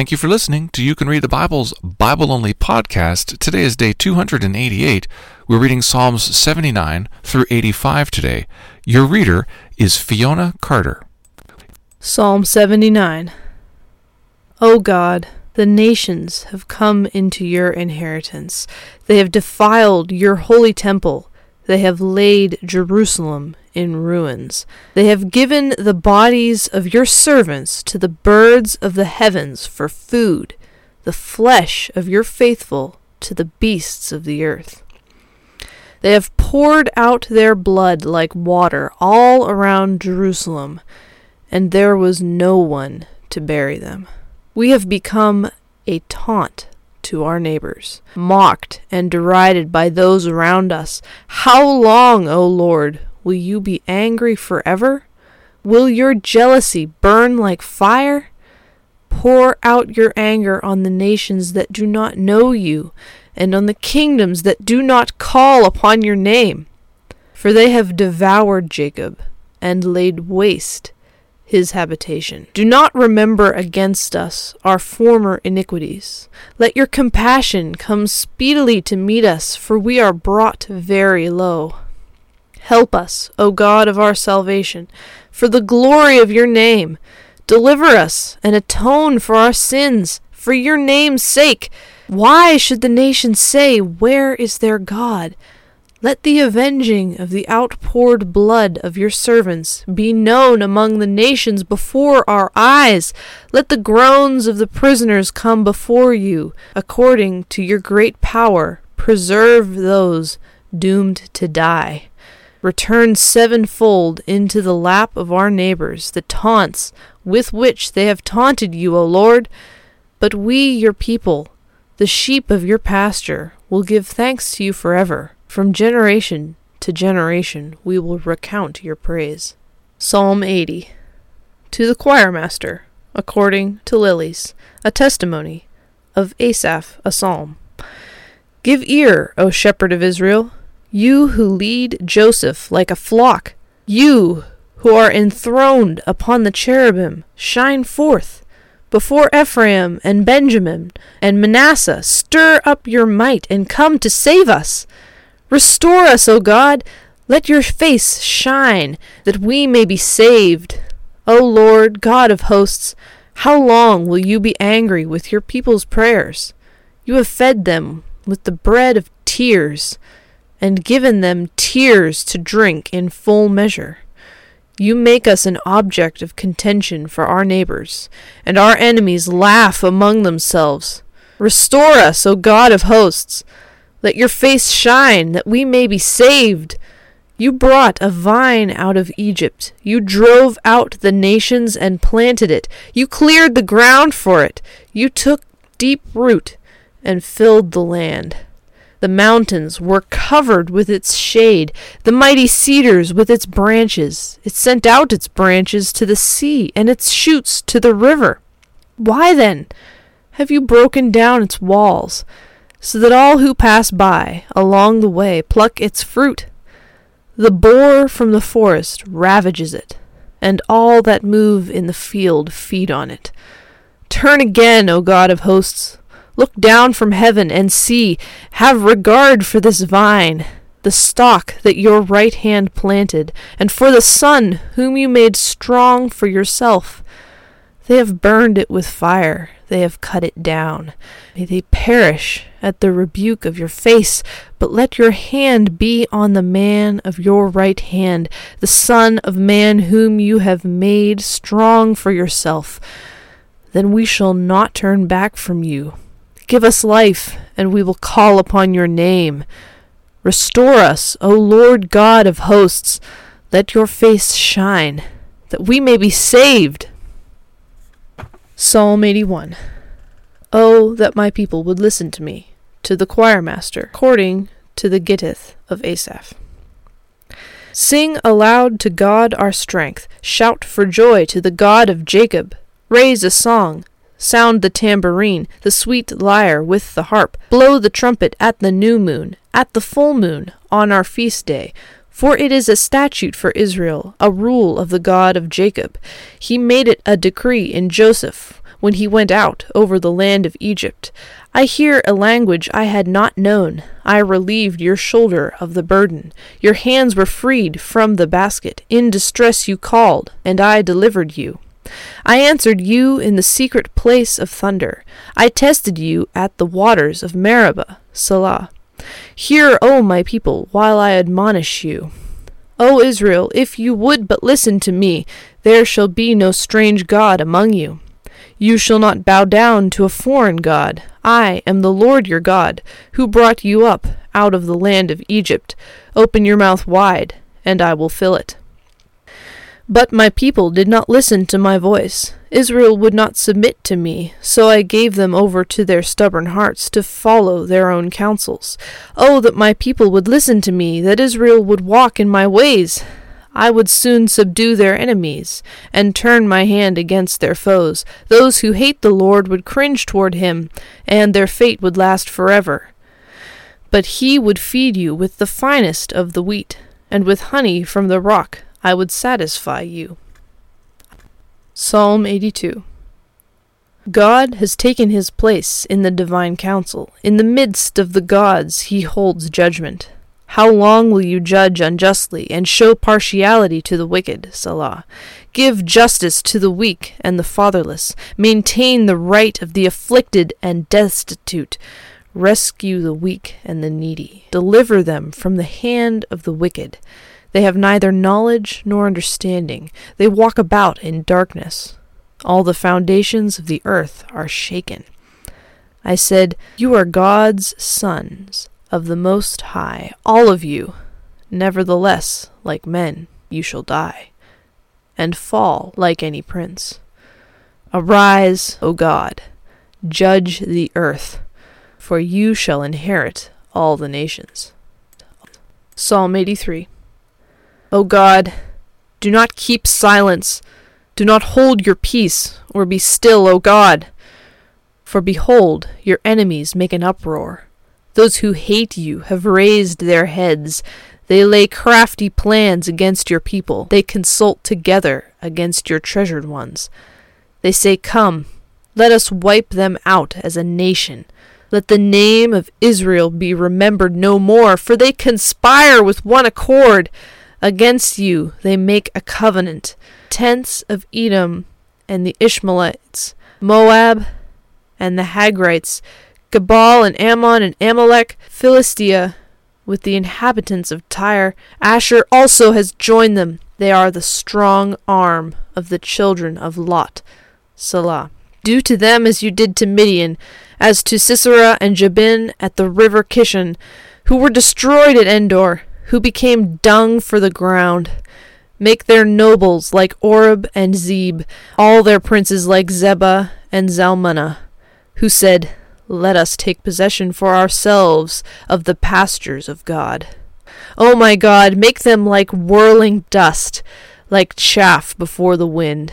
Thank you for listening to You Can Read the Bible's Bible Only podcast. Today is day 288. We're reading Psalms 79 through 85 today. Your reader is Fiona Carter. Psalm 79 O God, the nations have come into your inheritance. They have defiled your holy temple. They have laid Jerusalem in ruins. They have given the bodies of your servants to the birds of the heavens for food, the flesh of your faithful to the beasts of the earth. They have poured out their blood like water all around Jerusalem, and there was no one to bury them. We have become a taunt to our neighbors, mocked and derided by those around us. How long, O Lord, will you be angry forever? Will your jealousy burn like fire? Pour out your anger on the nations that do not know you, and on the kingdoms that do not call upon your name. For they have devoured Jacob, and laid waste his habitation. Do not remember against us our former iniquities. Let your compassion come speedily to meet us, for we are brought very low. Help us, O God of our salvation, for the glory of your name. Deliver us and atone for our sins, for your name's sake. Why should the nations say, Where is their God? Let the avenging of the outpoured blood of your servants be known among the nations before our eyes. Let the groans of the prisoners come before you. According to your great power, preserve those doomed to die. Return sevenfold into the lap of our neighbors the taunts with which they have taunted you, O Lord. But we, your people, the sheep of your pasture, will give thanks to you forever. From generation to generation we will recount your praise. Psalm 80 To the choirmaster, according to Lilies, a testimony of Asaph, a psalm. Give ear, O shepherd of Israel, you who lead Joseph like a flock, you who are enthroned upon the cherubim, shine forth. Before Ephraim and Benjamin and Manasseh, stir up your might and come to save us. Restore us, O God. Let your face shine, that we may be saved. O Lord, God of hosts, how long will you be angry with your people's prayers? You have fed them with the bread of tears, and given them tears to drink in full measure. You make us an object of contention for our neighbors, and our enemies laugh among themselves. Restore us, O God of hosts. Let your face shine, that we may be saved. You brought a vine out of Egypt. You drove out the nations and planted it. You cleared the ground for it. You took deep root and filled the land. The mountains were covered with its shade, the mighty cedars with its branches. It sent out its branches to the sea and its shoots to the river. Why then have you broken down its walls? so that all who pass by along the way pluck its fruit. The boar from the forest ravages it, and all that move in the field feed on it. Turn again, O God of hosts. Look down from heaven and see. Have regard for this vine, the stock that your right hand planted, and for the son whom you made strong for yourself. They have burned it with fire, they have cut it down. May they perish at the rebuke of your face, but let your hand be on the man of your right hand, the Son of Man whom you have made strong for yourself. Then we shall not turn back from you. Give us life, and we will call upon your name. Restore us, O Lord God of hosts. Let your face shine, that we may be saved. Psalm 81 Oh, that my people would listen to me, to the choirmaster, according to the Gittith of Asaph. Sing aloud to God our strength, shout for joy to the God of Jacob. Raise a song, sound the tambourine, the sweet lyre with the harp, blow the trumpet at the new moon, at the full moon, on our feast day. For it is a statute for Israel, a rule of the God of Jacob. He made it a decree in Joseph when he went out over the land of Egypt. I hear a language I had not known. I relieved your shoulder of the burden. Your hands were freed from the basket. In distress you called, and I delivered you. I answered you in the secret place of thunder. I tested you at the waters of Meribah. Selah. Hear, O my people, while I admonish you. O Israel, if you would but listen to me, there shall be no strange God among you. You shall not bow down to a foreign God. I am the Lord your God, who brought you up out of the land of Egypt. Open your mouth wide, and I will fill it. But my people did not listen to my voice. Israel would not submit to me, so I gave them over to their stubborn hearts to follow their own counsels. Oh, that my people would listen to me, that Israel would walk in my ways! I would soon subdue their enemies, and turn my hand against their foes. Those who hate the Lord would cringe toward him, and their fate would last forever. But he would feed you with the finest of the wheat, and with honey from the rock I would satisfy you. Psalm 82 God has taken his place in the divine council. In the midst of the gods he holds judgment. How long will you judge unjustly, and show partiality to the wicked? Selah. Give justice to the weak and the fatherless. Maintain the right of the afflicted and destitute. Rescue the weak and the needy. Deliver them from the hand of the wicked. They have neither knowledge nor understanding. They walk about in darkness. All the foundations of the earth are shaken. I said, You are God's sons of the Most High, all of you. Nevertheless, like men, you shall die, and fall like any prince. Arise, O God, judge the earth, for you shall inherit all the nations. Psalm 83 O God, do not keep silence, do not hold your peace, or be still, O God. For behold, your enemies make an uproar. Those who hate you have raised their heads. They lay crafty plans against your people. They consult together against your treasured ones. They say, Come, let us wipe them out as a nation. Let the name of Israel be remembered no more, for they conspire with one accord. Against you they make a covenant. Tents of Edom and the Ishmaelites, Moab and the Hagrites, Gebal and Ammon and Amalek, Philistia, with the inhabitants of Tyre. Asher also has joined them. They are the strong arm of the children of Lot. Selah. Do to them as you did to Midian, as to Sisera and Jabin at the river Kishon, who were destroyed at Endor, who became dung for the ground. Make their nobles like Oreb and Zeb, all their princes like Zeba and Zalmunna, who said, let us take possession for ourselves of the pastures of God. O oh my God, make them like whirling dust, like chaff before the wind.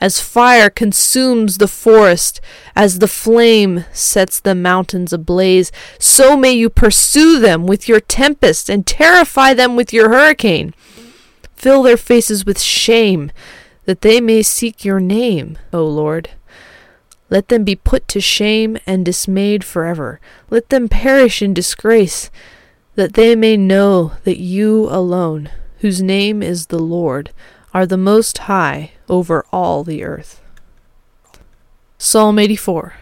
As fire consumes the forest, as the flame sets the mountains ablaze, so may you pursue them with your tempest and terrify them with your hurricane. Fill their faces with shame, that they may seek your name, O Lord. Let them be put to shame and dismayed forever. Let them perish in disgrace, that they may know that you alone, whose name is the Lord, are the Most High over all the earth. Psalm 84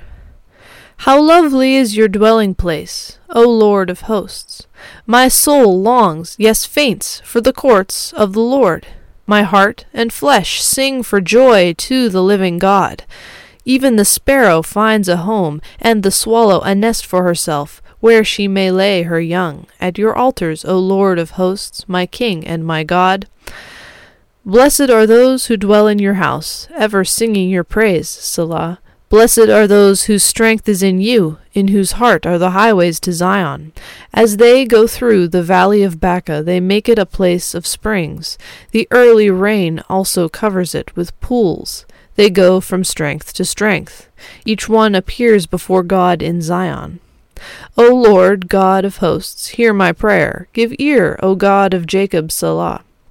How lovely is your dwelling place, O Lord of hosts! My soul longs, yes, faints, for the courts of the Lord. My heart and flesh sing for joy to the living God. Even the sparrow finds a home, and the swallow a nest for herself, where she may lay her young. At your altars, O Lord of hosts, my King and my God. Blessed are those who dwell in your house, ever singing your praise, Selah. Blessed are those whose strength is in you, in whose heart are the highways to Zion. As they go through the valley of Baca, they make it a place of springs. The early rain also covers it with pools. They go from strength to strength. Each one appears before God in Zion. O Lord, God of hosts, hear my prayer. Give ear, O God of Jacob, Selah.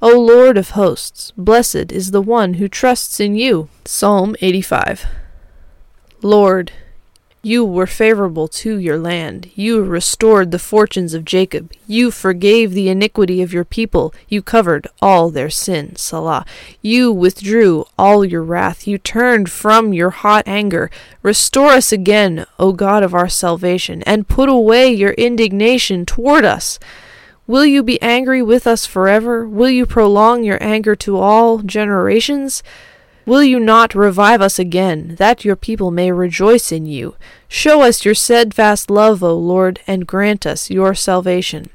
O Lord of hosts, blessed is the one who trusts in you. Psalm 85. Lord, you were favorable to your land. You restored the fortunes of Jacob. You forgave the iniquity of your people. You covered all their sin. Selah. You withdrew all your wrath. You turned from your hot anger. Restore us again, O God of our salvation, and put away your indignation toward us. Will you be angry with us forever? Will you prolong your anger to all generations? Will you not revive us again, that your people may rejoice in you? Show us your steadfast love, O Lord, and grant us your salvation.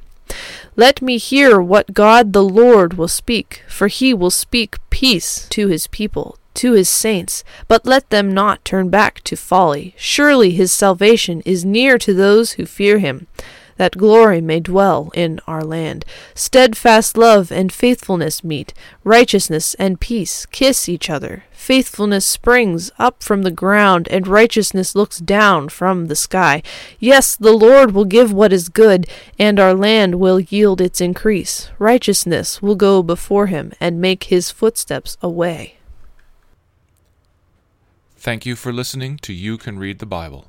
Let me hear what God the Lord will speak, for he will speak peace to his people, to his saints, but let them not turn back to folly. Surely his salvation is near to those who fear him that glory may dwell in our land. Steadfast love and faithfulness meet, righteousness and peace kiss each other. Faithfulness springs up from the ground, and righteousness looks down from the sky. Yes, the Lord will give what is good, and our land will yield its increase. Righteousness will go before him and make his footsteps a way. Thank you for listening to You Can Read the Bible.